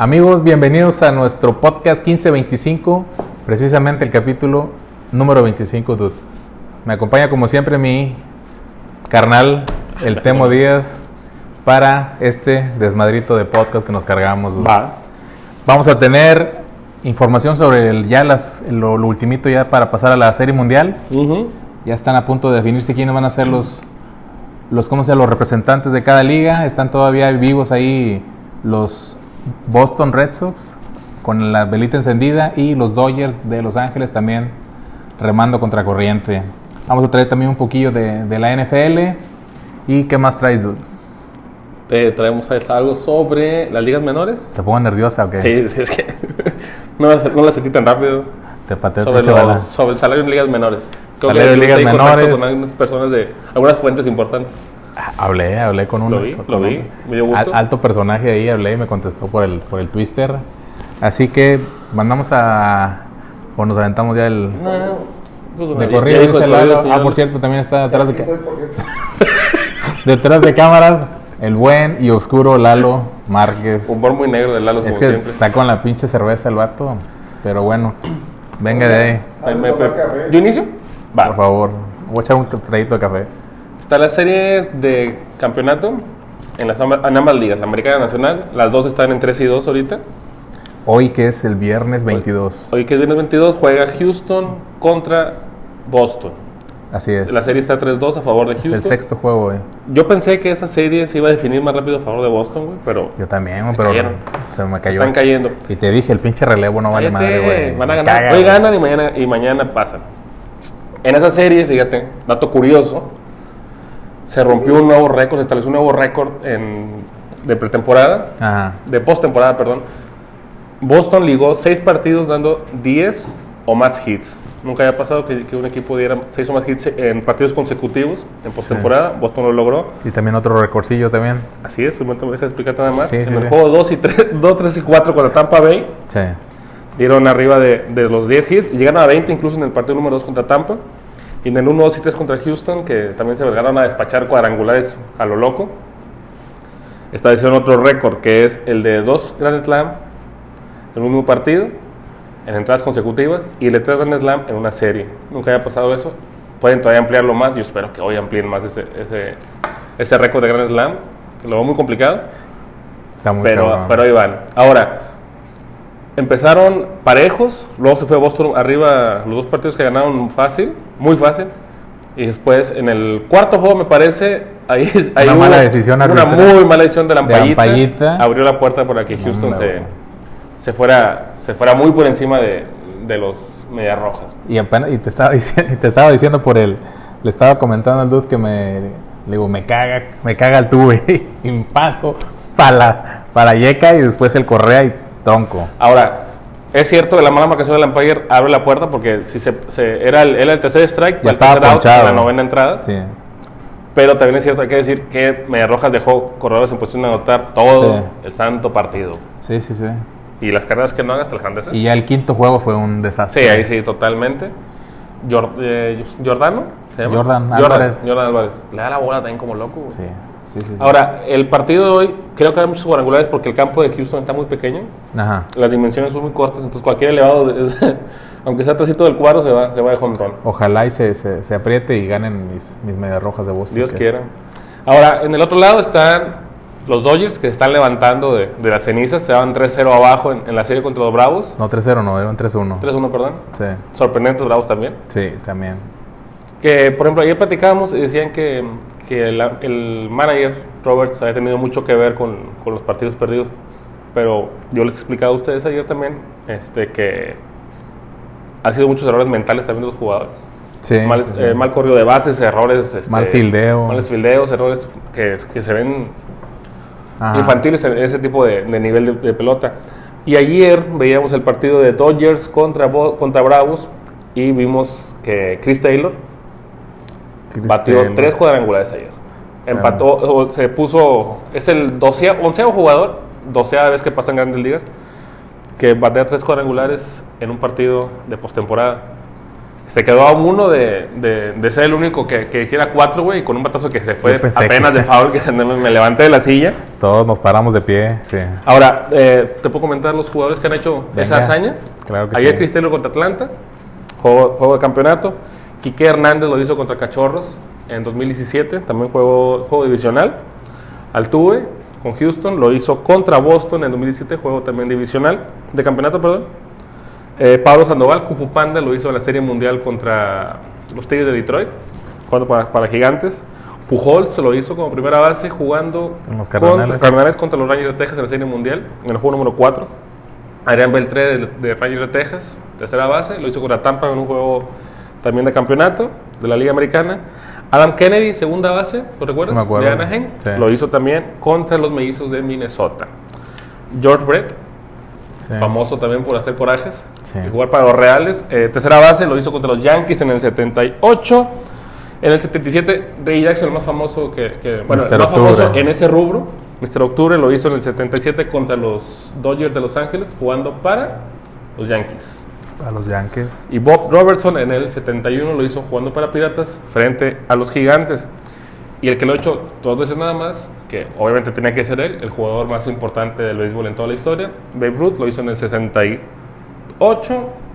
Amigos, bienvenidos a nuestro podcast 1525, precisamente el capítulo número 25, dude. Me acompaña como siempre mi carnal, el Temo Díaz, para este desmadrito de podcast que nos cargamos. dude. Va. Vamos a tener información sobre el, ya las, lo, lo ultimito ya para pasar a la Serie Mundial. Ya están a punto de definirse quiénes van a ser los, los, ¿cómo se llama? los representantes de cada liga. Están todavía vivos ahí los Boston Red Sox con la velita encendida y los Dodgers de Los Ángeles también remando contra corriente. Vamos a traer también un poquillo de, de la NFL. ¿Y qué más traes, dude? Te traemos algo sobre las ligas menores. ¿Te pongo nerviosa o qué? Sí, es que no no las sentí tan rápido. Te pateo Sobre, los- sobre el salario en ligas menores. Creo Salario en ligas menores. Con algunas personas de algunas fuentes importantes. Ah, Hablé, hablé con un, Lo vi, lo un vi, me dio gusto. al- alto personaje ahí, hablé y me contestó por el, por el twister. Así que mandamos a... o nos aventamos ya el... Pues, De corrido, dice corrido, Ah, por cierto, también está detrás de, detrás de cámaras el buen y oscuro Lalo Márquez. Humor muy negro de Lalo, Es como que siempre. está con la pinche cerveza el vato. Pero bueno, venga de ahí, Me- me- ¿Yo inicio? Va. por favor. Voy a echar un traguito de café. Están las series de campeonato en, las, amb- en ambas ligas, la americana nacional. Las dos están en 3 y 2 ahorita. Hoy que es el viernes 22. Hoy que es viernes 22 juega Houston contra Boston. Así es. La serie está 3-2 a favor de Es Houston. el sexto juego, güey. Yo pensé que esa serie se iba a definir más rápido a favor de Boston, güey, pero Yo también, güey, pero cayeron. se me cayó. están cayendo. Y te dije, el pinche relevo no vale madre, güey. Van a ganar. caga, Hoy ganan y mañana, y mañana pasan. En esa serie, fíjate, dato curioso, se rompió un nuevo récord, se estableció un nuevo récord en- de pretemporada, Ajá. de postemporada, perdón. Boston ligó seis partidos dando 10 o más hits. Nunca había pasado que, que un equipo diera 6 o más hits en partidos consecutivos en postemporada. Boston lo logró. Y también otro recordcillo también. Así es, primero te me dejas explicar nada más. Sí, en sí, el sí. juego 2, y 3, 2, 3 y 4 contra Tampa Bay, Sí. dieron arriba de, de los 10 hits. Llegaron a 20 incluso en el partido número 2 contra Tampa. Y en el 1, 2 y 3 contra Houston, que también se llegaron a despachar cuadrangulares a lo loco. Establecieron otro récord, que es el de dos Grand Slam en un mismo partido, en entradas consecutivas, y el de tres Grand Slam en una serie. Nunca había pasado eso. Pueden todavía ampliarlo más. Yo espero que hoy amplíen más ese, ese, ese récord de Grand Slam. Lo veo muy complicado. Está muy Pero, pero ahí van. Ahora, empezaron parejos, luego se fue Boston arriba, los dos partidos que ganaron fácil, muy fácil. Y después, en el cuarto juego, me parece, ahí, ahí Una hubo mala decisión Una muy mala decisión de la ampallita. Abrió la puerta para que Houston se, se, fuera, se fuera muy por encima de, de los Medias Rojas. Y, apenas- y te, estaba diciendo, y te estaba diciendo por el. Le estaba comentando al dude que me. Le digo, me caga, me caga el tuve. Impacto para para yeca y después el correa y tronco. Ahora, es cierto que la mala marcación del umpire abre la puerta porque si se, se- era, el, era el tercer strike, Ya el estaba out, la novena entrada. Sí. Pero también es cierto, hay que decir que Medias Rojas dejó corredores en posición de anotar todo Sí. el santo partido. Sí, sí, sí. Y las carreras que no hagas te las de hacer. Y ya el quinto juego fue un desastre. Sí, ahí sí, totalmente. Jor- eh, Jordano, ¿se llama? Jordan Álvarez. Jordan Álvarez. Le da la bola también como loco. Sí, sí, sí. sí. Ahora, el partido de hoy, creo que hay muchos cuadrangulares porque el campo de Houston está muy pequeño. Ajá. Las dimensiones son muy cortas, entonces cualquier elevado, aunque sea trocito del cuadro, se va, se va de home run. Ojalá y se, se, se apriete y ganen mis, mis medias rojas de Boston. Dios que- quiera. Ahora, en el otro lado están los Dodgers que están levantando de, de las cenizas, estaban 3-0 abajo en, en la serie contra los Bravos. No, 3-0, no, era un 3-1. 3-1, perdón. Sí, Sorprendentes Bravos también. sí, también. Que, por ejemplo, ayer platicábamos y decían que, que la- el manager Roberts había tenido mucho que ver con, con los partidos perdidos. Pero yo les explicaba a ustedes ayer también este, que ha sido muchos errores mentales también de los jugadores. Sí. mal, sí. eh, mal corrido de bases, errores. este, Mal fildeo. Males fildeos, errores que, que se ven Ajá. infantiles en ese tipo de, de nivel de, de pelota. Y ayer veíamos el partido de Dodgers contra, contra Bravos y vimos que Chris Taylor batió Cristiano. tres cuadrangulares ayer. Empató, o se puso, es el docea- onceavo jugador, doceava vez que pasa en grandes ligas, que batea tres cuadrangulares en un partido de postemporada. Se quedó a uno de, de- de ser el único que, que hiciera cuatro, güey, y con un batazo que se fue apenas que- de foul, que me me levanté de la silla. Todos nos paramos de pie, sí. Ahora, eh, ¿te puedo comentar los jugadores que han hecho esa hazaña? Claro que Ayer sí. Cristelo contra Atlanta, juego, juego de campeonato. Quique Hernández lo hizo contra Cachorros en 2017, también juego, juego divisional. Altuve con Houston lo hizo contra Boston en 2017, juego también divisional, de campeonato, perdón. Eh, Pablo Sandoval, Cupu Panda, lo hizo en la Serie Mundial contra los Tigres de Detroit, jugando para, para Gigantes. Pujols lo hizo como primera base jugando Con los Cardenales. Contra los Rangers de Texas en la Serie Mundial, en el juego número 4. Adrián Beltré de, de Rangers de Texas, tercera base, lo hizo contra Tampa en un juego también de campeonato de la Liga Americana. Adam Kennedy, segunda base, ¿lo recuerdas? Sí, me acuerdo. De Anaheim, Sí. lo hizo también contra los mellizos de Minnesota. George Brett, sí. famoso también por hacer corajes Sí. y jugar para los Reales. Eh, tercera base lo hizo contra los Yankees en el 78. En el 77, Ray Jackson, el más famoso que, que- bueno, el más famoso en ese rubro. Mr. Octubre lo hizo en el 77 contra los Dodgers de Los Ángeles, jugando para los Yankees. A los Yankees. Y Bob Robertson en el 71 lo hizo jugando para Piratas frente a los Gigantes. Y el que lo ha hecho dos veces nada más, que obviamente tenía que ser él, el jugador más importante del béisbol en toda la historia, Babe Ruth lo hizo en el 68,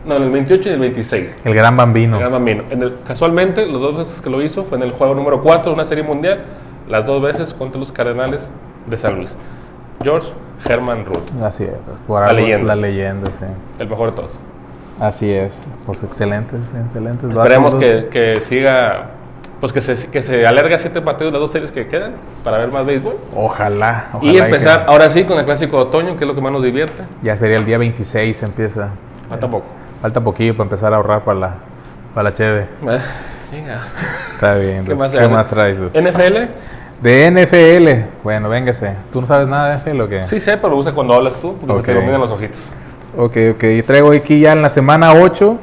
no, en el 28 y en el 26. El gran bambino. El gran bambino. En el- casualmente, las dos veces que lo hizo fue en el juego número 4 de una serie mundial, las dos veces contra los Cardenales de San Luis. George Herman Ruth, Así es. Por La algo es leyenda. La leyenda, sí. el mejor de todos. Así es. Pues excelentes, excelentes. Esperemos que, que siga, pues que se, que se alargue a siete partidos las dos series que quedan para ver más béisbol. Ojalá. ojalá y que- empezar ahora sí con el clásico de otoño, que es lo que más nos divierte. Ya sería el día 26 empieza. Falta poco. Falta poquillo para empezar a ahorrar para la, para la cheve. Eh, venga. Está bien. ¿Qué más, ¿Qué más traes? NFL, De NFL. Bueno, véngase. ¿Tú no sabes nada de NFL o qué? sí sé, pero lo usa cuando hablas tú, porque Ok. se te iluminan los ojitos. Ok, ok. Y traigo aquí ya en la semana 8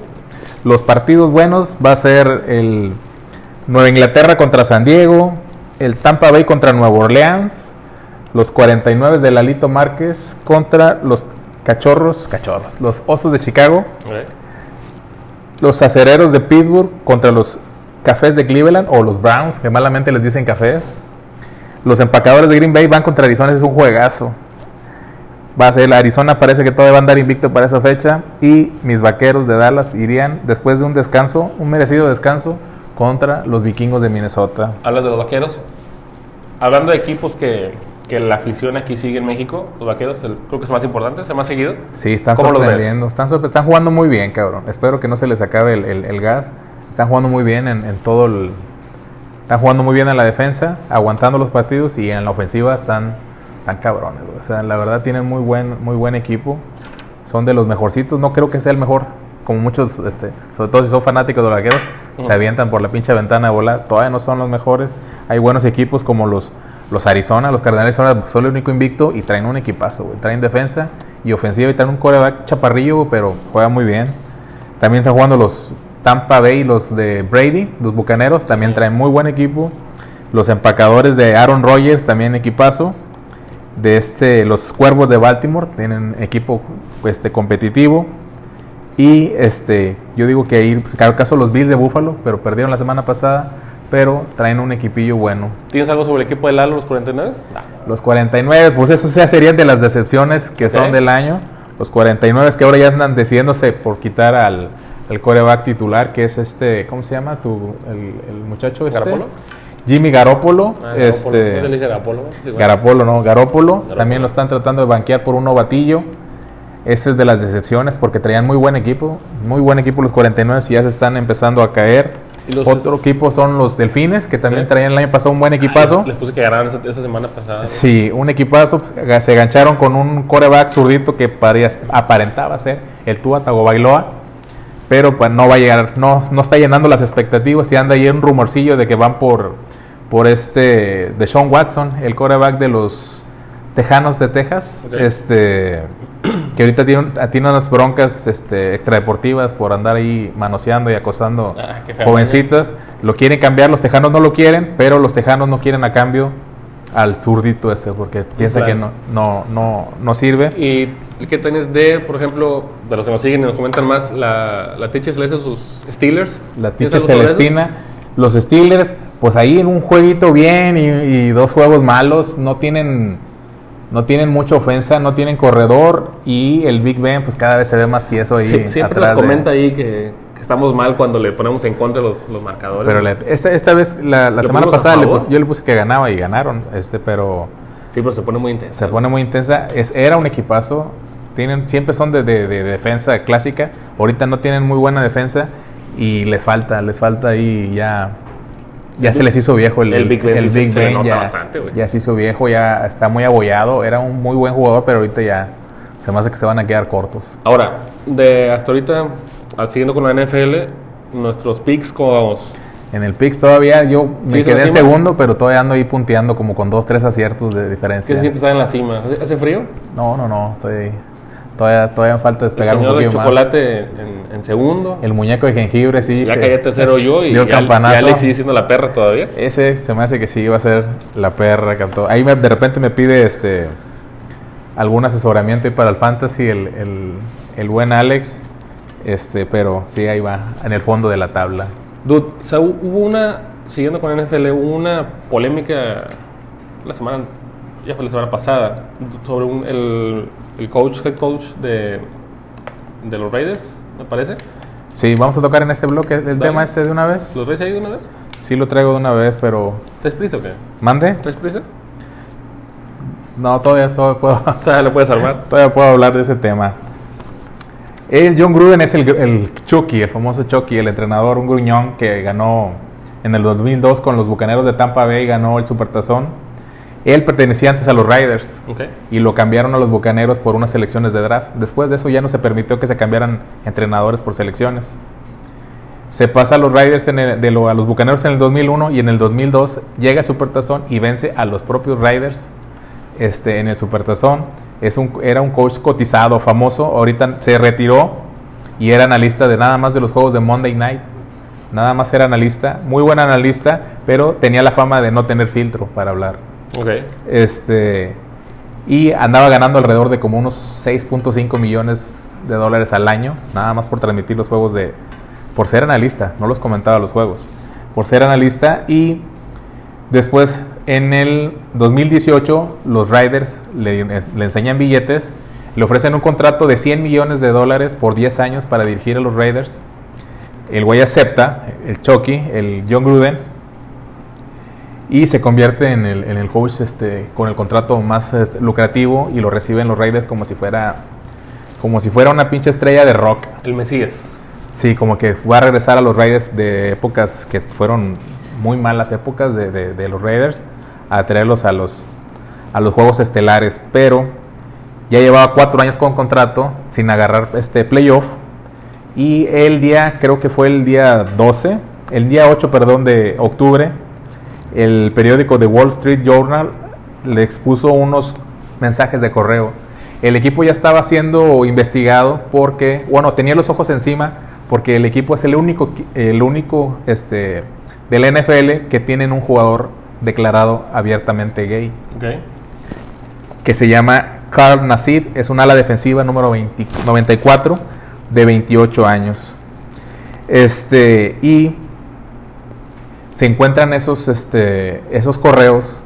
los partidos buenos. Va a ser el Nueva Inglaterra contra San Diego, el Tampa Bay contra Nueva Orleans, los 49 de Lalito Márquez contra los Cachorros, Cachorros, los Osos de Chicago, los Acereros de Pittsburgh contra los Cafés de Cleveland o los Browns, que malamente les dicen cafés. Los empacadores de Green Bay van contra Arizona, es un juegazo. Va a ser Arizona, parece que todavía va a andar invicto para esa fecha. Y mis vaqueros de Dallas irían, después de un descanso, un merecido descanso, contra los vikingos de Minnesota. Hablas de los vaqueros. Hablando de equipos que, que la afición aquí sigue en México, los vaqueros el- creo que es más importante, es el más seguido. Sí, están sorprendiendo. Están, sorpre- están jugando muy bien, cabrón. Espero que no se les acabe el, el- el gas. Están jugando muy bien en, en todo el. Están jugando muy bien en la defensa, aguantando los partidos y en la ofensiva están, están cabrones. O sea, la verdad tienen muy buen, muy buen equipo. Son de los mejorcitos. No creo que sea el mejor. Como muchos, este, sobre todo si son fanáticos de los vaqueros, se avientan por la pinche ventana de volar. Todavía no son los mejores. Hay buenos equipos como los, los Arizona, los Cardenales son, son el único invicto y traen un equipazo, güey. Traen defensa y ofensiva y traen un coreback chaparrillo, pero juega muy bien. También están jugando los Tampa Bay, los de Brady, los Bucaneros, también traen muy buen equipo. Los empacadores de Aaron Rodgers, también equipazo. De este, los Cuervos de Baltimore, tienen equipo este, competitivo. Y este, yo digo que ahí, pues, caso los Bills de Buffalo, pero perdieron la semana pasada, pero traen un equipillo bueno. ¿Tienes algo sobre el equipo de Lalo, los 49? Los 49, pues eso ya serían de las decepciones que son del año. Los 49 que ahora ya andan decidiéndose por quitar al, al coreback titular, que es este, ¿cómo se llama? Tu, el, el muchacho este. Jimmy Garoppolo. Ah, este, Garoppolo. ¿No? Sí, bueno. Garoppolo, no. Garoppolo. También lo están tratando de banquear por un novatillo. Ese es de las decepciones porque traían muy buen equipo. Muy buen equipo los 49 y ya se están empezando a caer. ¿Y los Otro es- equipo son los Delfines, que también traían el año pasado un buen equipazo. Les puse que ganaron esta, esta semana pasada. Sí, un equipazo. pues, Se gancharon con un coreback zurdito que aparentaba ser el Tua Tagovailoa. Pero pues no va a llegar, no, no está llenando las expectativas y anda ahí un rumorcillo de que van por, por este de Sean Watson, el coreback de los Tejanos de Texas. Este que ahorita tiene, un- tiene unas broncas este, extradeportivas por andar ahí manoseando y acosando Ah, qué feo, jovencitas. Lo quieren cambiar, los tejanos no lo quieren, pero los tejanos no quieren a cambio al zurdito este, porque piensa que no, no, no, no sirve. Y que tenés de, por ejemplo, de los que nos siguen y nos comentan más, la, la Tiche Celeste, sus Steelers. La ¿Tienes Tiche? Celestina. Los Steelers, pues ahí en un jueguito bien y, y dos juegos malos, no tienen, no tienen mucha ofensa, no tienen corredor y el Big Ben pues cada vez se ve más tieso ahí. Sí, siempre atrás nos de- comenta ahí que, que estamos mal cuando le ponemos en contra los, los marcadores. Pero le- esta, esta vez, la, la ¿Le semana pasada, le puse- yo le puse que ganaba y ganaron, este, pero sí, pero se pone muy intenso. se pone muy intensa. Es, era un equipazo, tienen, siempre son de, de- de defensa clásica, ahorita no tienen muy buena defensa y les falta, les falta ahí ya... Ya El se Big- les hizo viejo el, el Big Ben sí se- se Ben nota ya, bastante, güey. ya se hizo viejo, ya está muy abollado. Era un muy buen jugador, pero ahorita ya se me hace que se van a quedar cortos. Ahora, de hasta ahorita, ah, siguiendo con la NFL, nuestros picks, ¿cómo vamos? En el Pix todavía yo me ¿Sigues quedé en segundo, pero todavía ando ahí punteando como con dos, tres aciertos de ¿Qué diferencia. se siente estar en la cima? ¿Hace- ¿Hace frío? No, no, no, estoy todavía, todavía me falta El despegar un señor de poquito más. chocolate en, en segundo. El muñeco de jengibre, sí. ya se- caí tercero yo y ya Alex sigue siendo la perra todavía. Ese se me hace que sí iba a ser la perra. Cantó. Ahí me- de repente me pide este algún asesoramiento para el fantasy, el, el, el buen Alex. Este, pero sí, ahí va, en el fondo de la tabla. Dude, o sea, hubo una, siguiendo con NFL, hubo una polémica la semana, ya fue la semana pasada, sobre un- el, el coach, head coach de, de los Raiders, me parece. Sí, vamos a tocar en este bloque el Dale. tema este de una vez. ¿Los Raiders ahí de una vez? Sí lo traigo de una vez, pero... ¿Traes prisa o qué? ¿Mande? ¿Traes prisa? No, todavía, todavía puedo... Todavía lo puedes armar. Todavía puedo hablar de ese tema. El John Gruden es el, el Chucky, el famoso Chucky, el entrenador, un gruñón que ganó en el 2002 con los Bucaneros de Tampa Bay, ganó el Supertazón. Él pertenecía antes a los Riders y lo cambiaron a los Bucaneros por unas selecciones de draft. Después de eso ya no se permitió que se cambiaran entrenadores por selecciones. Se pasa a los Riders en el- de lo- a los Bucaneros en el 2001 y en el 2002 llega el Supertazón y vence a los propios Riders este, en el Supertazón. Es un, era un coach cotizado, famoso. Ahorita se retiró y era analista de nada más de los juegos de Monday Night. Nada más era analista, muy buen analista, pero tenía la fama de no tener filtro para hablar. Ok. Este, y andaba ganando alrededor de como unos 6.5 millones de dólares al año, nada más por transmitir los juegos de, por ser analista, no los comentaba los juegos, por ser analista y después en el 2018 los Riders le, le enseñan billetes, le ofrecen un contrato de 100 millones de dólares por 10 años para dirigir a los Raiders. El güey acepta, el Chucky, el John Gruden, y se convierte en el, en el coach este, con el contrato más este, lucrativo y lo reciben los Raiders como si fuera como si fuera una pinche estrella de rock. El Mesías. Sí, como que va a regresar a los Raiders de épocas que fueron muy malas épocas de, de- de los Raiders a traerlos a los a los juegos estelares, pero ya llevaba cuatro años con contrato sin agarrar este playoff y el día creo que fue el día 12, el día 8 perdón de octubre el periódico The Wall Street Journal le expuso unos mensajes de correo. El equipo ya estaba siendo investigado porque, bueno, tenía los ojos encima porque el equipo es el único, el único este, de la NFL que tienen un jugador declarado abiertamente gay, que se llama Carl Nassib, es un ala defensiva número 20 94 de 28 años. Este, y se encuentran esos, este, esos correos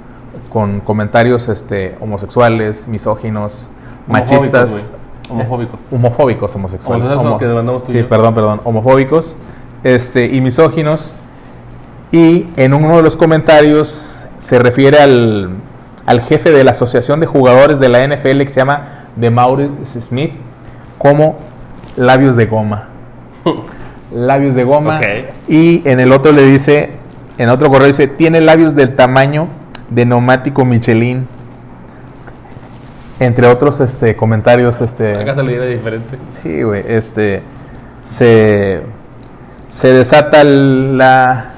con comentarios este, homosexuales, misóginos, Homofóbicos, machistas. Homofóbicos. homofóbicos homosexuales. Homo- que tú sí, perdón, perdón, homofóbicos este, y misóginos. Y en uno de los comentarios se refiere al, al jefe de la Asociación de Jugadores de la NFL que se llama The Maurice Smith como labios de goma. labios de goma. Y en el otro le dice, en otro correo dice, tiene labios del tamaño de neumático Michelin. Entre otros este, comentarios, este, Acá se le dirá diferente. Sí, güey, este se, se desata el, la,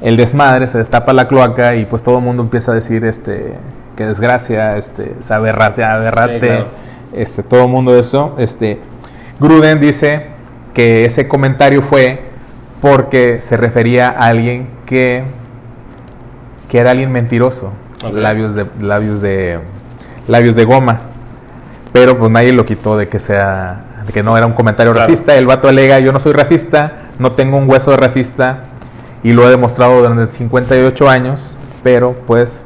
el desmadre, se destapa la cloaca y pues todo el mundo empieza a decir este que desgracia, este, sabe aberrate, Sí, claro. este, todo el mundo eso, este Gruden dice que ese comentario fue porque se refería a alguien que que era alguien mentiroso, labios de labios de labios de goma. pero pues nadie lo quitó de que sea, de que no era un comentario Claro. racista. El vato alega, yo no soy racista, no tengo un hueso de racista y lo he demostrado durante 58 años, pero pues,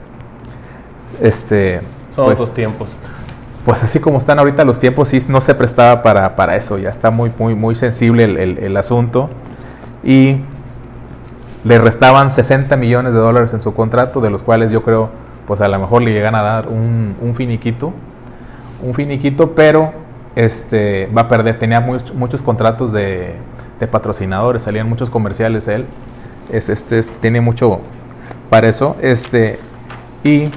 este, Son pues, otros tiempos. pues así como están ahorita los tiempos, sí no se prestaba para, para eso, ya está muy, muy, muy sensible el, el- el asunto. Y le restaban 60 millones de dólares en su contrato, de los cuales yo creo, pues a lo mejor le llegan a dar un, un finiquito, un finiquito, pero este, va a perder, tenía muchos, muchos contratos de, de patrocinadores, salían muchos comerciales él, es, este, es- tiene mucho para eso, este, y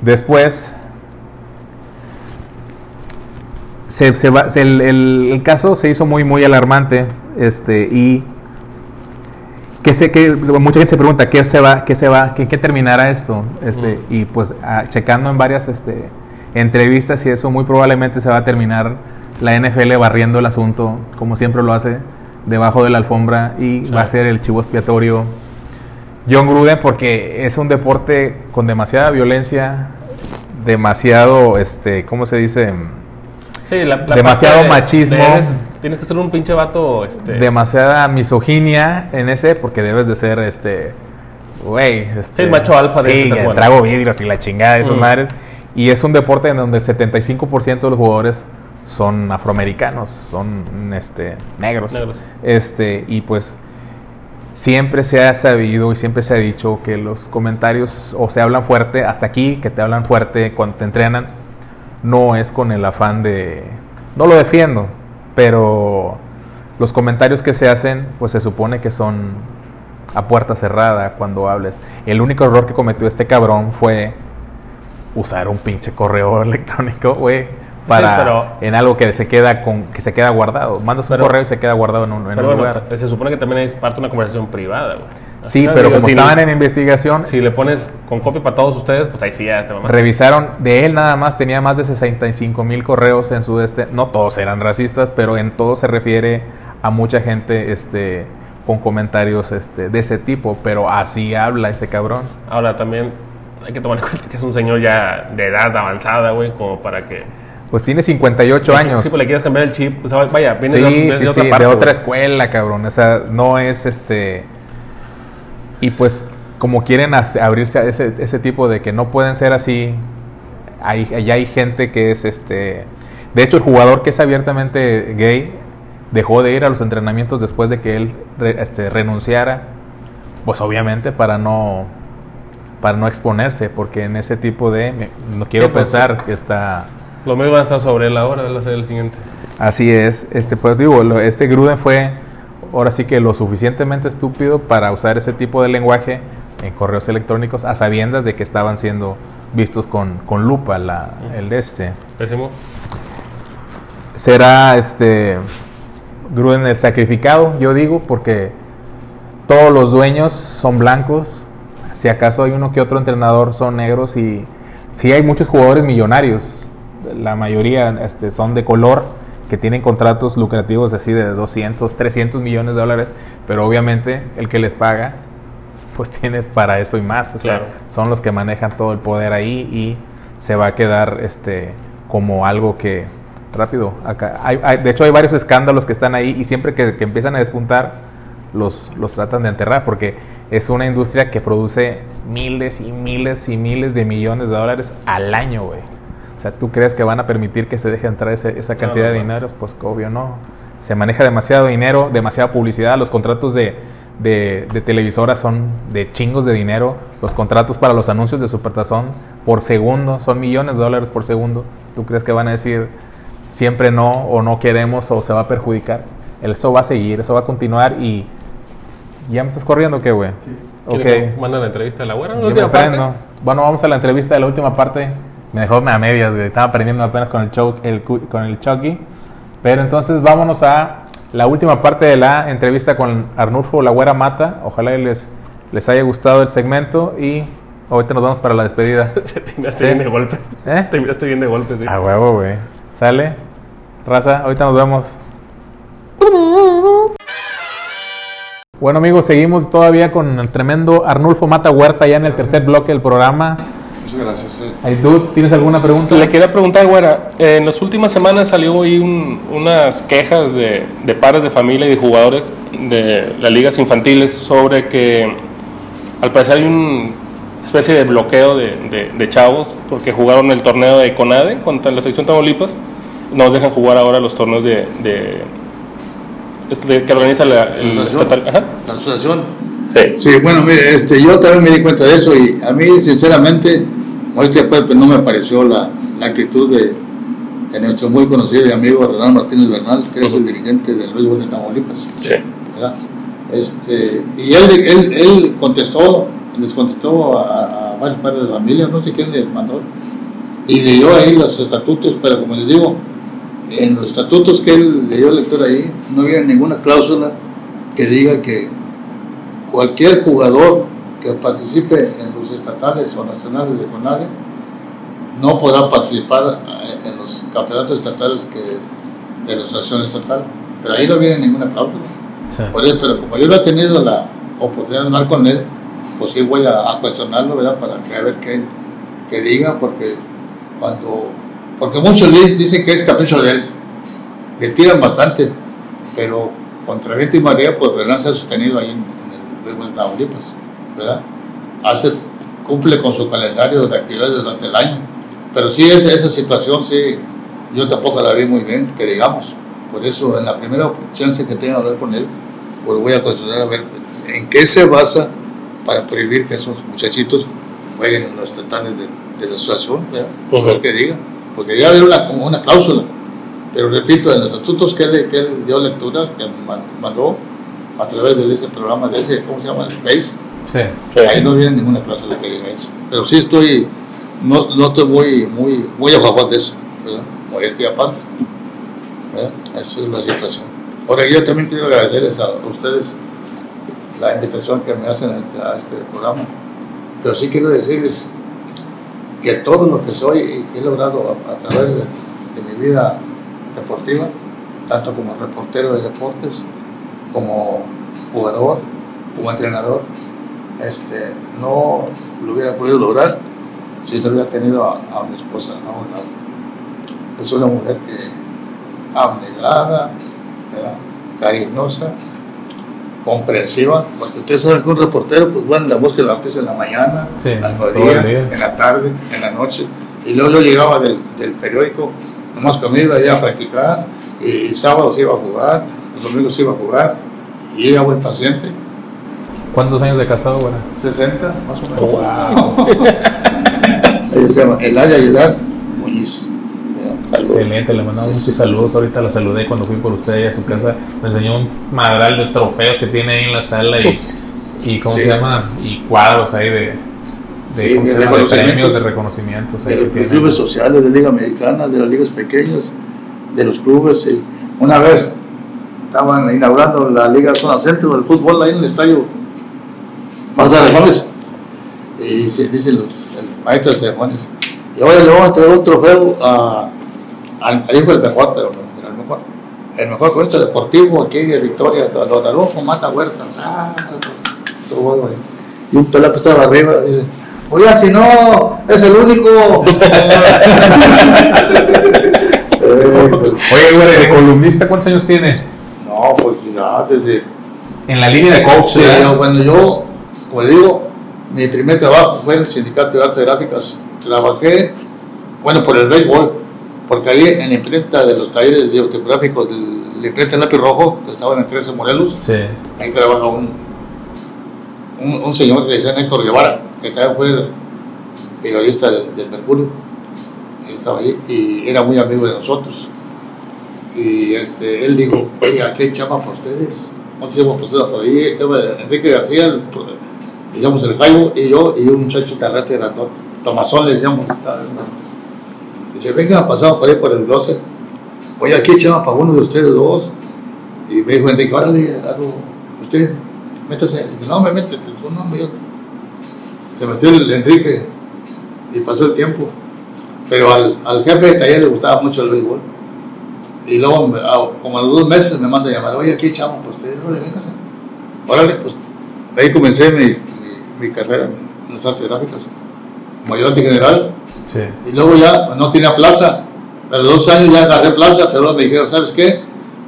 después se, va- el, el- el caso se hizo muy muy alarmante este y que sé que mucha gente se pregunta qué se va qué se va qué, qué terminará esto este Mm. y pues ah, checando en varias este entrevistas y eso muy probablemente se va a terminar la NFL barriendo el asunto como siempre lo hace debajo de la alfombra y Sí. va a ser el chivo expiatorio John Gruden porque es un deporte con demasiada violencia demasiado este cómo se dice Sí, la, la Demasiado machismo. Tienes que ser un pinche vato. Este, demasiada misoginia en ese porque debes de ser este güey este, Sí, macho alfa de sí, este bueno. trago vidrios y la chingada de esas Mm. madres y es un deporte en donde el 75% de los jugadores son afroamericanos son este negros, Negros. este y pues siempre se ha sabido y siempre se ha dicho que los comentarios o se hablan fuerte hasta aquí que te hablan fuerte cuando te entrenan no es con el afán de no lo defiendo pero los comentarios que se hacen pues se supone que son a puerta cerrada cuando hables. El único error que cometió este cabrón fue usar un pinche correo electrónico güey para pero- en algo que se queda con que se queda guardado. Mandas un Pero- correo y se queda guardado en un, en Pero un bueno, lugar. se supone que también es parte de una conversación privada, güey. Sí pero digo, como si estaban le- en investigación Si le pones con copia para todos ustedes, pues ahí sí ya te mamás. Revisaron, de él nada más tenía más de 65 mil correos en su este, no todos eran racistas, pero en todo se refiere a mucha gente este, con comentarios este, de ese tipo, pero así habla ese cabrón. Ahora también hay que tomar en cuenta que es un señor ya de edad avanzada, güey, como para que... Pues tiene 58 años. Sí, pues le quieres cambiar el chip. O sea, vaya, viene Sí, de, de- sí, de otra sí, parte, de otra escuela, cabrón. O sea, no es este. Y pues, como quieren abrirse a ese, ese tipo de que no pueden ser así, hay, ya hay gente que es este. De hecho, el jugador que es abiertamente gay dejó de ir a los entrenamientos después de que él este, renunciara, pues obviamente para no para no exponerse, porque en ese tipo de no quiero Sí, pues, pensar que está Los medios van a estar sobre él ahora, va a ser el siguiente. Así es, este pues digo, lo- este Gruden fue ahora sí que lo suficientemente estúpido para usar ese tipo de lenguaje en correos electrónicos a sabiendas de que estaban siendo vistos con, con lupa la, el de este. Décimo. Será este Gruden el sacrificado, yo digo, porque todos los dueños son blancos, si acaso hay uno que otro entrenador son negros y sí hay muchos jugadores millonarios, la mayoría este, son de color, que tienen contratos lucrativos así de 200, 300 millones de dólares, pero obviamente el que les paga pues tiene para eso y más, o sea, son los que manejan todo el poder ahí y se va a quedar este como algo que rápido acá hay- hay- de hecho hay varios escándalos que están ahí y siempre que, que empiezan a despuntar los, los tratan de enterrar porque es una industria que produce miles y miles y miles de millones de dólares al año, güey. O sea, ¿tú crees que van a permitir que se deje entrar ese- esa cantidad no, de dinero? Pues obvio no. Se maneja demasiado dinero, demasiada publicidad. Los contratos de, de, de televisoras son de chingos de dinero. Los contratos para los anuncios de Supertazón por segundo son millones de dólares por segundo. ¿Tú crees que van a decir siempre no o no queremos o se va a perjudicar? Eso va a seguir, eso va a continuar y... ¿Ya me estás corriendo qué, güey? ¿Quiere Ok. que mande la entrevista a la güera? ¿La última parte? Bueno, vamos a la entrevista de la última parte. Me dejó a medias, güey. Estaba aprendiendo apenas con el, cu- con el Chucky. Pero entonces vámonos a la última parte de la entrevista con Arnulfo La Güera Mata. Ojalá les, les haya gustado el segmento y ahorita nos vamos para la despedida. Te miraste Sí. bien de golpe. ¿Eh? Te miraste bien de golpe, sí. A huevo, güey. ¿Sale? Raza, ahorita nos vemos. Bueno amigos, seguimos todavía con el tremendo Arnulfo Mata Huerta ya en el tercer bloque del programa. Muchas gracias. eh. ¿tienes alguna pregunta? Le quería preguntar, güera, eh, en las últimas semanas salió ahí un- unas quejas de, de padres de familia y de jugadores de las ligas infantiles sobre que al parecer hay una especie de bloqueo de, de- de chavos porque jugaron el torneo de CONADE contra la sección Tamaulipas. No dejan jugar ahora los torneos de, de- este, que organiza la, el La asociación. estatal. Ajá. La asociación. Sí. Sí, bueno, mire, este, yo también me di cuenta de eso y a mí, sinceramente, este pues, no me pareció la, la actitud de, de nuestro muy conocido y amigo Renan Martínez Bernal, que es el dirigente del béisbol de Tamaulipas. Sí. ¿verdad? Este, y él, él, él contestó, les contestó a, a varios padres de familia, no sé quién le mandó, y leyó ahí los estatutos, pero como les digo, en los estatutos que él leyó lectura ahí, no había ninguna cláusula que diga que cualquier jugador que participe en los estatales o nacionales de CONADE no podrá participar eh, en los campeonatos estatales que de la asociación estatal. Pero ahí no viene ninguna cláusula. Sí. Por eso, pero como yo no he tenido la oportunidad de hablar con él, pues sí voy a, a cuestionarlo, ¿verdad? Para que a ver qué, qué diga, porque cuando. Porque muchos dicen que es capricho de él, le tiran bastante, pero contra viento y marea, pues Renan se ha sostenido ahí en, béisbol de Tamaulipas, ¿verdad? Hace, cumple con su calendario de actividades durante el año, pero sí, esa, esa situación, sí, yo tampoco la vi muy bien, que digamos. Por eso, en la primera chance que tenga de hablar con él, pues voy a cuestionar a ver en qué se basa para prohibir que esos muchachitos jueguen en los estatales de, de la asociación, ¿verdad? Ver Ujú. qué diga. Porque ya haber una, una cláusula. Pero repito, en los estatutos que él, que él dio lectura, que man- mandó a través de ese programa, de ese, ¿cómo se llama? El Face, Sí. Ahí no viene ninguna cláusula que diga eso. Pero sí estoy, no, no estoy muy, muy, muy a favor de eso, ¿verdad? Modestia aparte. ¿verdad? Esa es la situación. Ahora, yo también quiero agradecerles a ustedes la invitación que me hacen a este, a este programa. Pero sí quiero decirles que todo lo que soy y he logrado a, a través de, de mi vida deportiva, tanto como reportero de deportes, como jugador, como entrenador, este, no lo hubiera podido lograr si no hubiera tenido a, a mi esposa a un lado. Es una mujer que abnegada, ¿verdad? cariñosa, comprensiva, porque ustedes saben que un reportero, pues bueno, la búsqueda la noticia en la mañana, Sí, al mediodía, en la tarde, en la noche, y luego yo llegaba del, del periódico, nomás conmigo iba a practicar, y, sábados iba a jugar, los domingos iba a jugar, y era buen paciente, ¿Cuántos años de casado, güey? 60 más o menos. Wow. Ella se llama Elaya Aguilar Muñiz. Excelente, le mandamos Sí, muchos sí. saludos. Ahorita la saludé cuando fui por usted a su casa. Me enseñó un madral de trofeos que tiene ahí en la sala y, y ¿cómo Sí. se llama? Y cuadros ahí de, de, Sí, ¿cómo de se llama? premios, de reconocimientos. ahí De que los clubes sociales de Liga Mexicana, de las ligas pequeñas, de los clubes. Una vez estaban inaugurando la Liga Zona Centro del fútbol ahí en el estadio Marta de Juárez. Y dice, dice los, el maestro de ceremonias. Y ahora le vamos a traer un trofeo a, al, al hijo del mejor, pero no, el mejor. El mejor jugador deportivo aquí de Victoria, don Adolfo Mata Huertas. Ah, todo. Y un pelado que estaba arriba dice, oiga, si no, es el único. Eh, Oye, güey, de columnista, ¿cuántos años tiene? No, pues En la línea de coach, Sí, yo, bueno, yo, como le digo, mi primer trabajo fue en el Sindicato de Artes Gráficas. Trabajé, bueno, por el béisbol, porque ahí en la imprenta de los talleres tipográficos de la imprenta en lápiz rojo, que estaba en el 13 Morelos, Sí. ahí trabaja un, un, un señor que decía Héctor Guevara, que también fue periodista del, del Mercurio. Él estaba ahí y era muy amigo de nosotros. Y este, él dijo, oye, aquí hay chama para ustedes. ¿Cuántos hemos pasado por ahí? Enrique García, le decíamos el Jaibo, y yo, y un muchacho terrestre grandote. Tomazón le decíamos. Dice, venga, pasamos por ahí por el 12. Oye, aquí hay chama para uno de ustedes dos. Y me dijo Enrique, órale, algo, usted, métase. Le dije, no, me métete, tú no, yo. Se metió el Enrique y pasó el tiempo. Pero al, al jefe de taller le gustaba mucho el béisbol. Y luego, me- ah, como a los dos meses, me manda a llamar, oye, aquí echamos para ustedes, órale, véngase. Órale, pues, de ahí comencé mi, mi, mi carrera en las artes gráficas. como ayudante general. Sí. Y luego ya no tenía plaza. A los dos años ya agarré plaza, pero luego me dijeron, ¿sabes qué?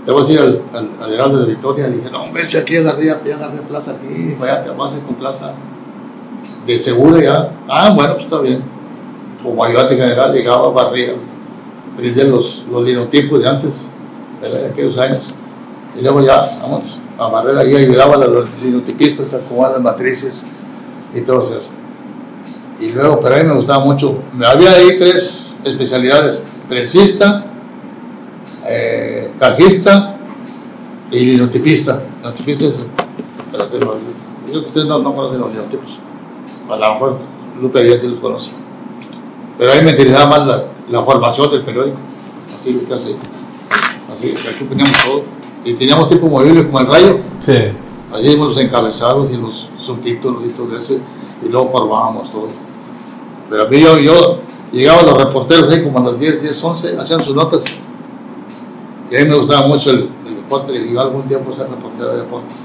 Te voy a decir al, al, al Heraldo de Victoria. Le dije, no, hombre, si aquí agarré, ya agarré plaza aquí. Dijo, ya te vas con plaza de seguro ya. Ah, bueno, pues está bien. Como ayudante general llegaba, barría, prendía los, los linotipos de antes, de aquellos años. Y luego ya, vamos, a barrer ahí, ayudaba a los linotipistas a acomodar las matrices y todo eso. Y luego, pero a mí me gustaba mucho. Había ahí tres especialidades: presista, eh, cajista y linotipista. Linotipista es para hacer los. Yo que ustedes no, no conocen los linotipos. A lo mejor Lupe Díaz sí los conoce. Pero a mí me interesaba más la, la formación del periódico. Así, casi. Así, aquí poníamos todo. Y teníamos tipo movible como el rayo. Sí. Allí vimos los encabezados y los subtítulos y todo eso, y luego formábamos todo. Pero a mí yo, yo llegaban los reporteros ahí como a las 10, 10, 11, hacían sus notas. Y a mí me gustaba mucho el, el deporte, y yo algún día voy a ser reportero de deportes.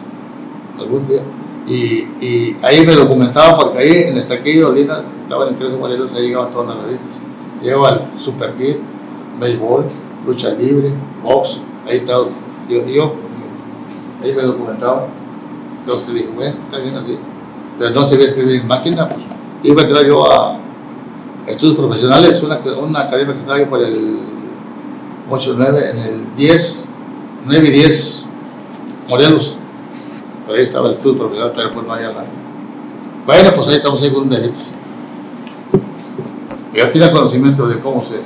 Algún día. Y, y ahí me documentaba porque ahí en el estaquillo Lina, estaban en tres Morelos, ahí llegaban todas las revistas. Llegaba el Super Kid, béisbol, lucha libre, box, ahí estaba. Yo, yo ahí me documentaba. Entonces dije, bueno, está bien así. Pero no sabía escribir en máquina, pues iba a entrar a estudios profesionales, una, una academia que estaba por el 8, 9, en el 10, 9 y 10, Morelos. Por ahí estaba el estudio profesional, pero pues no había nada. Bueno, pues ahí estamos ahí con un viejito. Ya tenía conocimiento de cómo se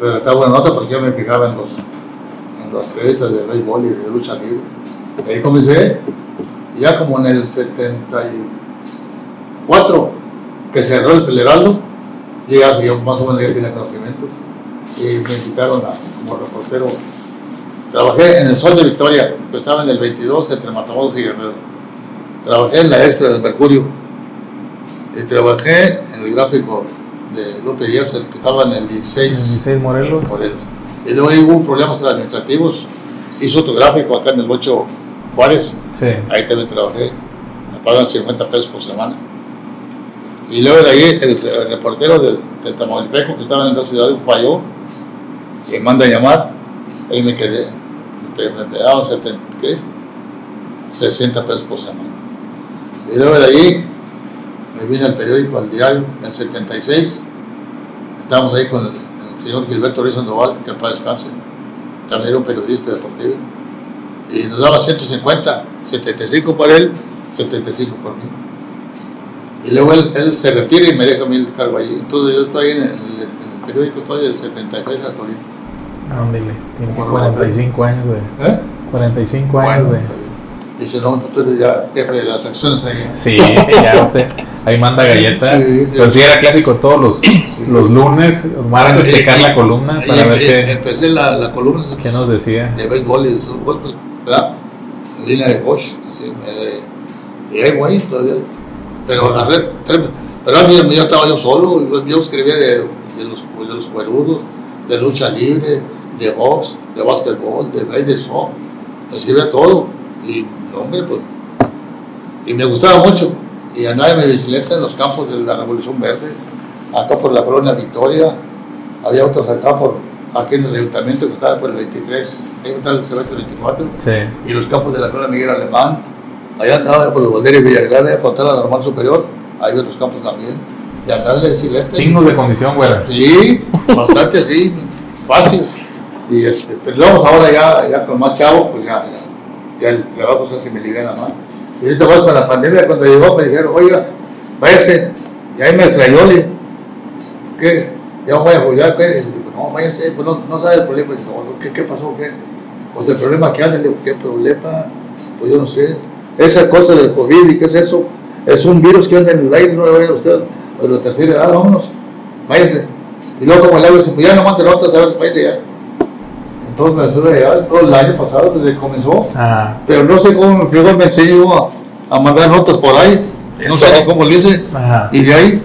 redactaba buena nota porque ya me pegaba en los, en las revistas de béisbol y de lucha libre. Ahí comencé, ya como en el 74, que cerró el Heraldo, ya yo más o menos ya tenía conocimientos, y me invitaron a, como reportero. Trabajé en el Sol de Victoria, yo estaba en el 22 entre Matamoros y Guerrero. Trabajé en la extra del Mercurio, y trabajé en el gráfico de Lupe Díaz, el que estaba en el 16. 16 Morelos. Morelos. Y luego hubo problemas administrativos, hizo otro gráfico acá en el 8 Juárez, Sí. ahí también trabajé, me pagan 50 pesos por semana. Y luego de ahí el, el reportero del, del Tamaulipeco que estaba en la ciudad falló, y me manda a llamar, ahí me quedé, me, daban 70, ¿qué? 60 pesos por semana. Y luego de ahí me vine al periódico, al diario, en el 76, estábamos ahí con el, el señor Gilberto Ruiz Sandoval, que para descanse, también era un periodista deportivo y nos daba 150, 75 por él, 75 por mí. Y luego él, él se retira y me deja a mí el cargo ahí. Entonces yo estoy en el, en el periódico, estoy del 76 hasta ahorita. Ándale, tiene Como 45 años de... ¿Eh? 45 Bueno, años de... Dice, no, tú eres ya jefe de las acciones ahí. Sí, ya usted ahí manda galleta. Sí, sí. Pero sí era clásico todos los, los lunes. De Sí, checar la columna para ver qué, Empecé la, la columna qué nos decía. de béisbol y de fútbol, pues, ¿verdad? En línea de Bosch, así. eh, y ahí voy todavía. Pero agarré tres- Pero antes yo, estaba yo solo, yo, yo escribía de, de los, de los cuerudos, de lucha libre, de box, de básquetbol, de béisbol. Escribía todo. Y, hombre, pues. Y me gustaba mucho. Y andaba en mi bicicleta en los campos de la Revolución Verde, acá por la colonia Victoria. Había otros acá por aquí en el ayuntamiento que estaba por el 23, ahí está el semestre 24 Sí. y los campos de la Colonia Miguel Alemán. Allá andaba por los Valderes Villagrán, allá por la Normal Superior, ahí en los campos también. Y andaba en la bicicleta. Chingos de condición, güera. Sí, bastante así, fácil. Y este, pero vamos ahora ya, ya con más chavo, pues ya, ya, ya el trabajo se hace me liviana más. Y ahorita pues con la pandemia, cuando llegó me dijeron, oiga, váyase. Y ahí me extrañó, le dije, ¿qué? Ya voy a jugar, ¿qué? Y digo, no, váyase, pues no, no sabe el problema. Y digo, "No, ¿qué, ¿qué pasó? ¿Qué? Pues el problema que anda, digo, ¿qué problema? Pues yo no sé. Esa cosa del COVID, ¿y qué es eso? Es un virus que anda en el aire, no le vaya usted a la tercera edad, vámonos, váyase. Y luego como el agua dice, pues ya no mande notas, a ver, váyase ya. Entonces me estuve allá todo el año pasado, desde que comenzó, Ajá. pero no sé cómo luego me enseñó a, a mandar notas por ahí, no sé ni cómo le hice, Ajá. y de ahí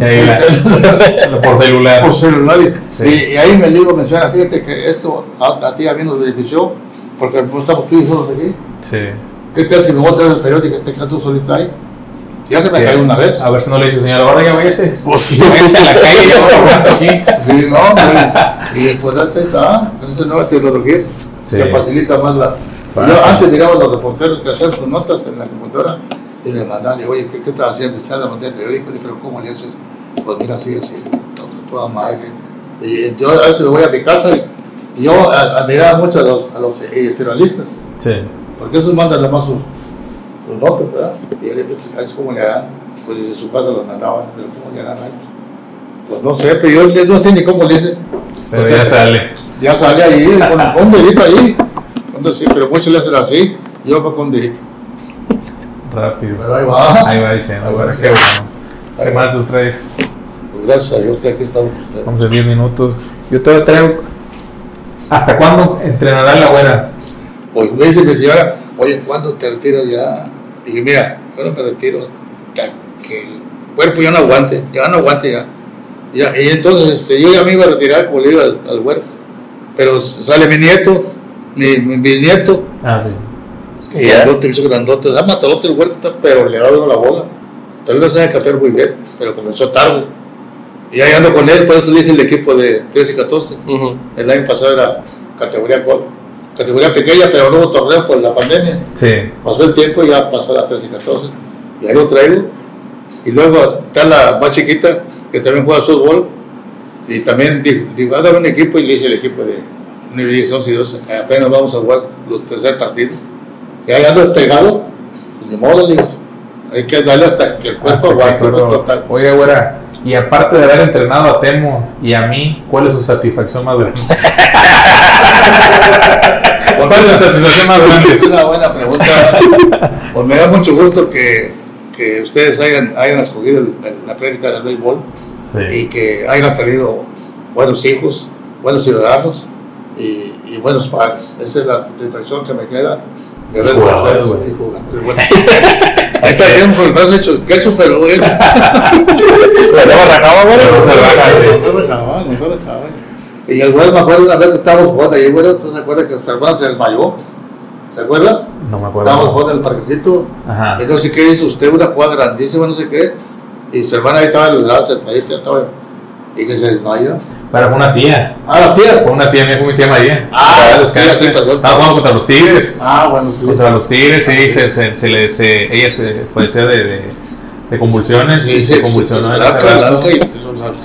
Y ahí la- por celular. por celular. Y, Sí. y- y ahí me digo, menciona, fíjate que esto a, a ti a mí nos benefició, porque no estamos tú y solos aquí. Sí. ¿Qué tal si me voy a traer el periódico que te tú solita ahí? Ya se me cayó una vez. A ver si no le dice, señor, ahora ya váyase. Pues sí. Váyase a la calle, ya aquí. Sí, no, güey. Y después ahí está, con esa nueva tecnología Sí. se facilita más la. Yo antes digamos los reporteros que hacían sus notas en la computadora y le mandaban, oye, ¿qué, qué estás haciendo? ¿Estás a mandar el periódico? Pero ¿cómo le haces? Pues mira, así, así, toda madre. Y yo a veces me voy a mi casa y, yo admiraba mucho a los, a los editorialistas, Sí. porque esos mandan además sus, sus notas, ¿verdad? Y yo le digo, ¿sabes cómo le harán? Pues desde su casa los mandaban, pero ¿cómo le harán a? Pues no sé, pero yo no sé ni cómo le hice. Pero ya sale. Ya sale ahí, con, un dedito ahí. Con sí, pero muchos le hacen así, yo pues con un dedito. Rápido. Pero ahí va. Ahí va diciendo, Ahí va qué bueno. ¿Qué más tú traes? Pues gracias a Dios que aquí estamos. Vamos en 10 minutos. Yo te traigo. ¿Hasta cuándo entrenará la buena? Pues me dice mi señora, oye, ¿cuándo te retiras ya? Y dije, mira, yo no me retiro hasta que el cuerpo ya no aguante, ya no aguante ya. Ya, y entonces este, yo ya me iba a retirar, como le digo al, al güero. Pero sale mi nieto, mi, mi bisnieto, Ah, sí. Y grandote, bicho grandote, da matalote el huerta, pero le da uno la bola. Tal vez no sabe capear muy bien, pero comenzó tarde. Y ahí ando con él, por eso le hice el equipo de 13 y 14. Ujú. El año pasado era categoría corta, categoría pequeña, pero no hubo torneo por la pandemia. Sí. Pasó el tiempo y ya pasó a las 13 y 14. Y ahí lo traigo. Y luego está la más chiquita, que también juega fútbol. Y también dijo, dijo, "Ah, un equipo y le hice el equipo de nivel 11 y 12. Apenas vamos a jugar los tercer partidos. Y ahí ando pegado, pues ni modo, digo. Hay que darle hasta que el cuerpo Hasta aguante, total. Oye, güera, y aparte de haber entrenado a Temo y a mí, ¿cuál es su satisfacción más grande? ¿Cuál es su satisfacción más Es grande? una buena pregunta. Pues me da mucho gusto que, que ustedes hayan, hayan escogido el- el- la práctica del béisbol y que hayan salido buenos hijos, buenos ciudadanos y, y buenos padres. Esa es la satisfacción que me queda de ver Jugadores, ustedes y. Está bien con el brazo hecho queso, pero bueno. Pero güey. No se güey. No se rajaba, no se rajaba. Y el güey me acuerdo una vez que estábamos jugando ahí, güey, ¿tú se acuerda que su hermano se desmayó? ¿Se acuerda? No me acuerdo. Estábamos jugando en el parquecito. Ajá. Y no sé qué hizo usted, una jugada grandísima, no sé qué. Y su hermana ahí estaba en el lado, sentadita, estaba. Y que se desmayó. Pero fue una tía. Ah, la tía. Fue una tía mía, fue mi tía María. Ah, la tía, sí, perdón. Estaba jugando contra los Tigres. Ah, bueno, sí. Contra los Tigres, sí, se, se, se le, se, ella se padecía de, de, de convulsiones Sí, y se, convulsionó blanca y.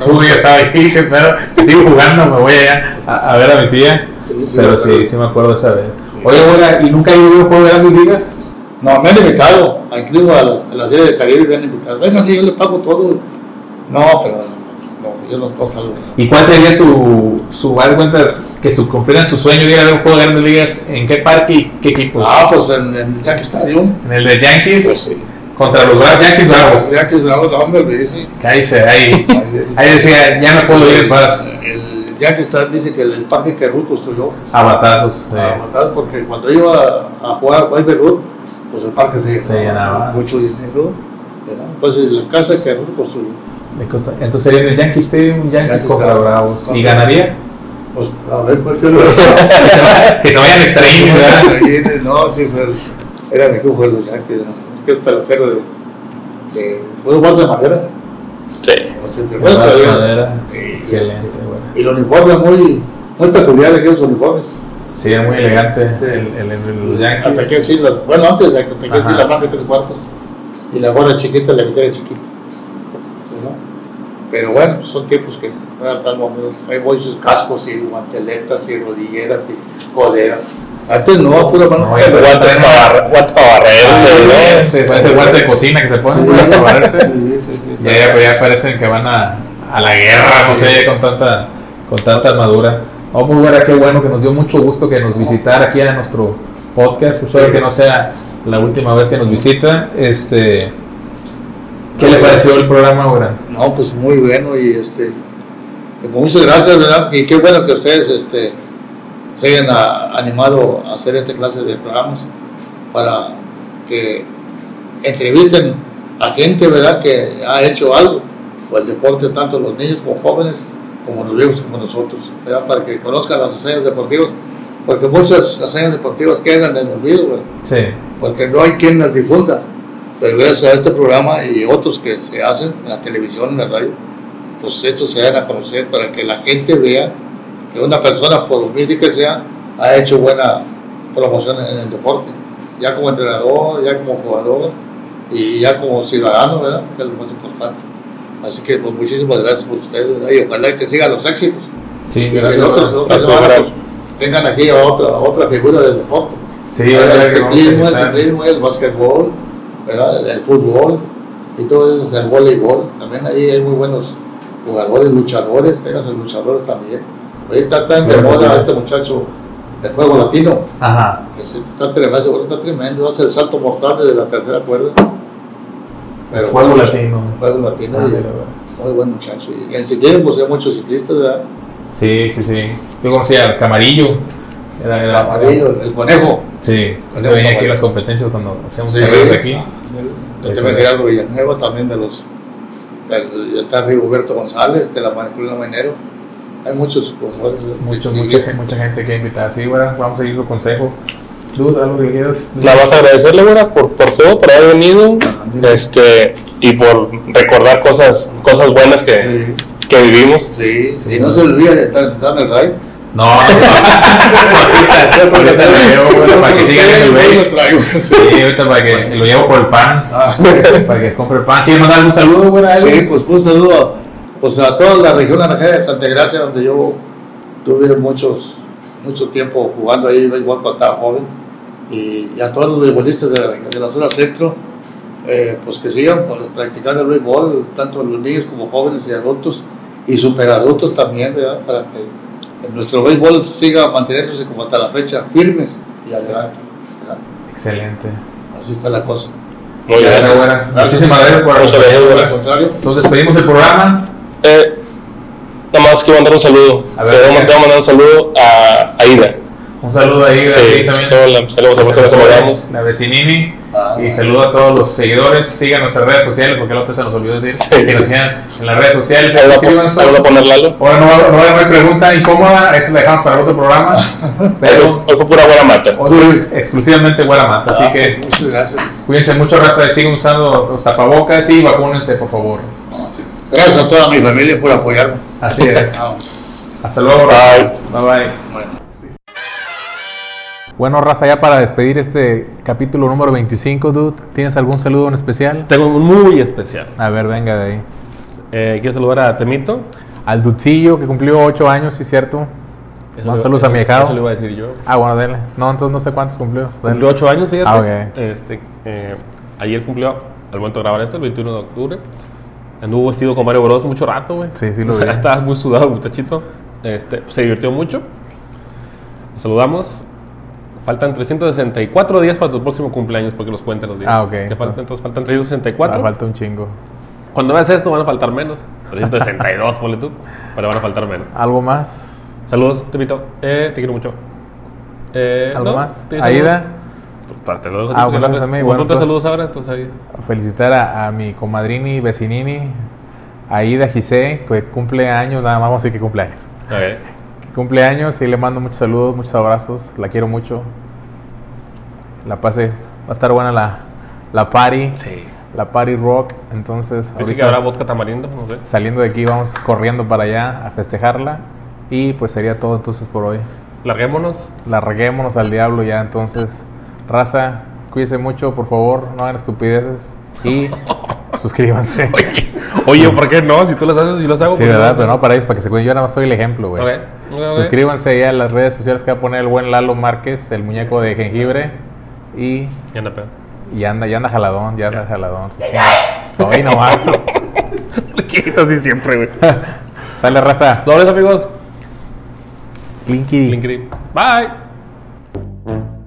Uy, ya estaba ahí, pero sigo jugando, me voy allá a, a ver a mi tía. Sí, sí, pero sí, sí me acuerdo esa vez. Oye, abuela, ¿y nunca he ido a un juego de grandes ligas? No, me han invitado, incluso a, las- a la serie de Caribe me han invitado. Venga, sí, yo le pago todo. No, pero yo no puedo salgo. ¿Y cuál sería su, su, de cuenta, que su, cumplieran su sueño de ir a ver un juego de grandes ligas? ¿En qué parque y qué equipos? Ah, pues en el Yankee Stadium. ¿En el de Yankees? Pues sí. Contra los Yankees Bravos. Yankees Bravos, no, hombre, me dice. Ahí, se, ahí, ahí decía, ya me puedo ir en paz. El Yankee Stadium dice que el parque que Ruth construyó A batazos. porque cuando iba a jugar a Ruth, pues el parque se, Se llenaba. mucho dinero. ¿verdad? Entonces la casa que Ruth construyó, Entonces sería en el Yankee Stadium, Yankees Yankees contra. Bravos. ¿Y ganaría? pues a ver por qué no. que, se vayan extraídos, ¿verdad? no, sí, era mi hijo de los Yankees, ¿no? que es pelotero de, de ¿puedo jugar de madera? Sí. De Bueno, madera. Sí, Excelente, este, bueno. Y el uniforme muy, muy peculiar de aquellos uniformes. Sí, era muy elegante Sí. el, el, el- los Hasta que Yankees. sí, bueno, antes de que sí, la blanca de tres cuartos. Y la gorra chiquita, la mitad de chiquita. ¿No? Pero bueno, son tiempos que ahora estamos, hay muchos cascos y guanteletas y rodilleras y coderas. Antes no, pura mano. No, ya Guantes para guantes para barrerse, ¿no? Ese, guante de cocina que se pone Sí. para barrerse. Sí, sí, sí. Ya, ya, ya parecen que van a, a la guerra, no Sí. sé, con tanta, con tanta armadura. Oh, buena, qué bueno, que nos dio mucho gusto que nos visitara aquí a nuestro podcast. Espero Sí. que no sea la última vez que nos visita. Este, ¿Qué le pareció el programa ahora? No, pues muy bueno y este, muchas gracias, ¿verdad? Y qué bueno que ustedes este, se hayan a- animado a hacer esta clase de programas para que entrevisten a gente, ¿verdad? Que ha hecho algo por el deporte, tanto los niños como jóvenes, como los viejos como nosotros, ¿verdad? Para que conozcan las hazañas deportivas, porque muchas hazañas deportivas quedan en el olvido, ¿verdad? Sí, porque no hay quien las difunda. Pero gracias a este programa y otros que se hacen en la televisión, en la radio, pues estos se dan a conocer para que la gente vea que una persona, por humilde que sea, ha hecho buena promoción en el deporte, ya como entrenador, ya como jugador y ya como ciudadano, ¿verdad? Que es lo más importante. Así que pues, muchísimas gracias por ustedes ¿verdad? y ojalá que sigan los éxitos. Sí, y que gracias. otros, otros Gracias, tengan aquí a otra, a otra figura del deporte. Sí, el que ciclismo, el ciclismo, el básquetbol, ¿verdad? El, el fútbol y todo eso, el voleibol. También ahí hay muy buenos jugadores, luchadores, tengas el luchadores también. Ahorita está en de moda este muchacho de fuego latino. Ajá. Está tremendo, está tremendo, hace el salto mortal desde la tercera cuerda. Pero bueno, latino. Latino, Ah, y- muy buen muchacho. Y en ciclismo, pues hay muchos ciclistas, ¿verdad? Sí, sí, sí. Yo conocía al Camarillo. Era, El era- el conejo. Sí, el venía aquí Camarillo. las competencias cuando hacemos Sí. carreras aquí. El- Ese. También Gerardo Villanueva, también de los. el- está Rigoberto González, de la Manipulación Minero. Hay muchos jugadores. Mucho, de- mucha, mucha gente que invitar. Sí, bueno, vamos a seguir su consejo. Dude, algo que le quieras. Nada más agradecerle, güera, por, por todo, por haber venido este, y por recordar cosas, cosas buenas que, Sí, que vivimos. sí, sí, no se olvide de dar- darme el ray. No, no, ahorita lo llevo, para que sigan en el base. Sí, ahorita para que lo llevo por el pan. Ah, Para que compre el pan. ¿Quieres mandar algún saludo, güey? Sí, pues un saludo pues, a toda la región de Santa Gracia, donde yo tuve muchos, mucho tiempo jugando ahí béisbol cuando estaba joven. Y, a todos los beisbolistas de la, de la zona centro, eh, pues que sigan pues, practicando el béisbol, tanto los niños como jóvenes y adultos, y superadultos también, ¿verdad? Para que nuestro béisbol siga manteniéndose como hasta la fecha, firmes y adelante. ¿verdad? Excelente. Así está la cosa. Muy bien. Gracias, güera. Muchísimas gracias por Muchas gracias. Al contrario, Entonces despedimos el programa. Eh, nada más quiero mandar un saludo. A ver, Quiero mandar un saludo a Aida. Un saludo ahí, Sí, sí, también. saludos, saludos saludamos. La vecinini. Ah. Y saludo a todos los seguidores. Sigan nuestras redes sociales, porque el otro se nos olvidó decir. Sí. Que nos sigan en las redes sociales. Saludos a, poner Lalo. Ahora no, va- no a haber pregunta incómoda, eso la dejamos para otro programa. Pero fue, hoy fue pura buena mata. fue exclusivamente Guaramata. Así Ah, que pues, muchas gracias. cuídense mucho, raza. Sigan usando los tapabocas y vacúnense, por favor. Gracias a toda mi familia por apoyarme. Así es. Ah, Hasta luego, raza. Bye bye. Bueno. Raza, ya para despedir este capítulo número 25, dude, ¿tienes algún saludo en especial? Tengo un muy especial. A ver, venga de ahí. Eh, quiero saludar a Temito. Al Dudcillo, que cumplió 8 años, sí, cierto. Eso saludos a mi hijado. Eso le iba a decir yo. Ah, bueno, dele. No, entonces no sé cuántos cumplió. Cumplió 8 años, fíjate. Ah, ok. Este, eh, ayer cumplió, al momento de grabar esto, el 21 de octubre. Anduvo vestido con Mario Bros. mucho rato, güey. Sí, sí lo vi. Estaba muy sudado muchachito. Este, se divirtió mucho. Lo saludamos. Faltan 364 días para tu próximo cumpleaños, porque los cuentan los días. Ah, ok, Que faltan, entonces- faltan 364. Ah, falta un chingo. Cuando veas esto van a faltar menos. 362, ponle tú. Pero van a faltar menos. ¿Algo más? Saludos, Temito. Eh, te quiero mucho. Eh, ¿Algo ¿no? más? ¿Tienes Aida? Pues, Te lo dejo Ah, bueno, a mí. Bueno, tú te pues- saludos ahora, entonces ahí. felicitar a, a mi comadrini, vecinini, Aida Gise, que cumple años, nada más vamos a decir que cumple años. A ver. Que cumple años y le mando muchos saludos, muchos abrazos, la quiero mucho. La pase, va a estar buena la, la party, Sí. la party rock, entonces Dice que ahorita habrá vodka tamarindo, no sé. saliendo de aquí vamos corriendo para allá a festejarla y pues sería todo entonces por hoy. Larguémonos. Larguémonos al diablo ya entonces. Raza, cuídense mucho, por favor, no hagan estupideces y suscríbanse. Oye, ¿por qué no? Si tú las haces, yo las hago. Sí, ¿por qué ¿verdad? Pero no para ellos, para que se cuiden. Yo nada más soy el ejemplo, güey. Ok, ok, ok. Suscríbanse ya a las redes sociales que va a poner el buen Lalo Márquez, el muñeco de jengibre. Y, anda pedo. y anda, ya anda jaladón, ya anda jaladón. se chinga. Hoy nomás. Lo quito así siempre, güey. Sale raza. Dobles, amigos. Clinky. Link, Bye.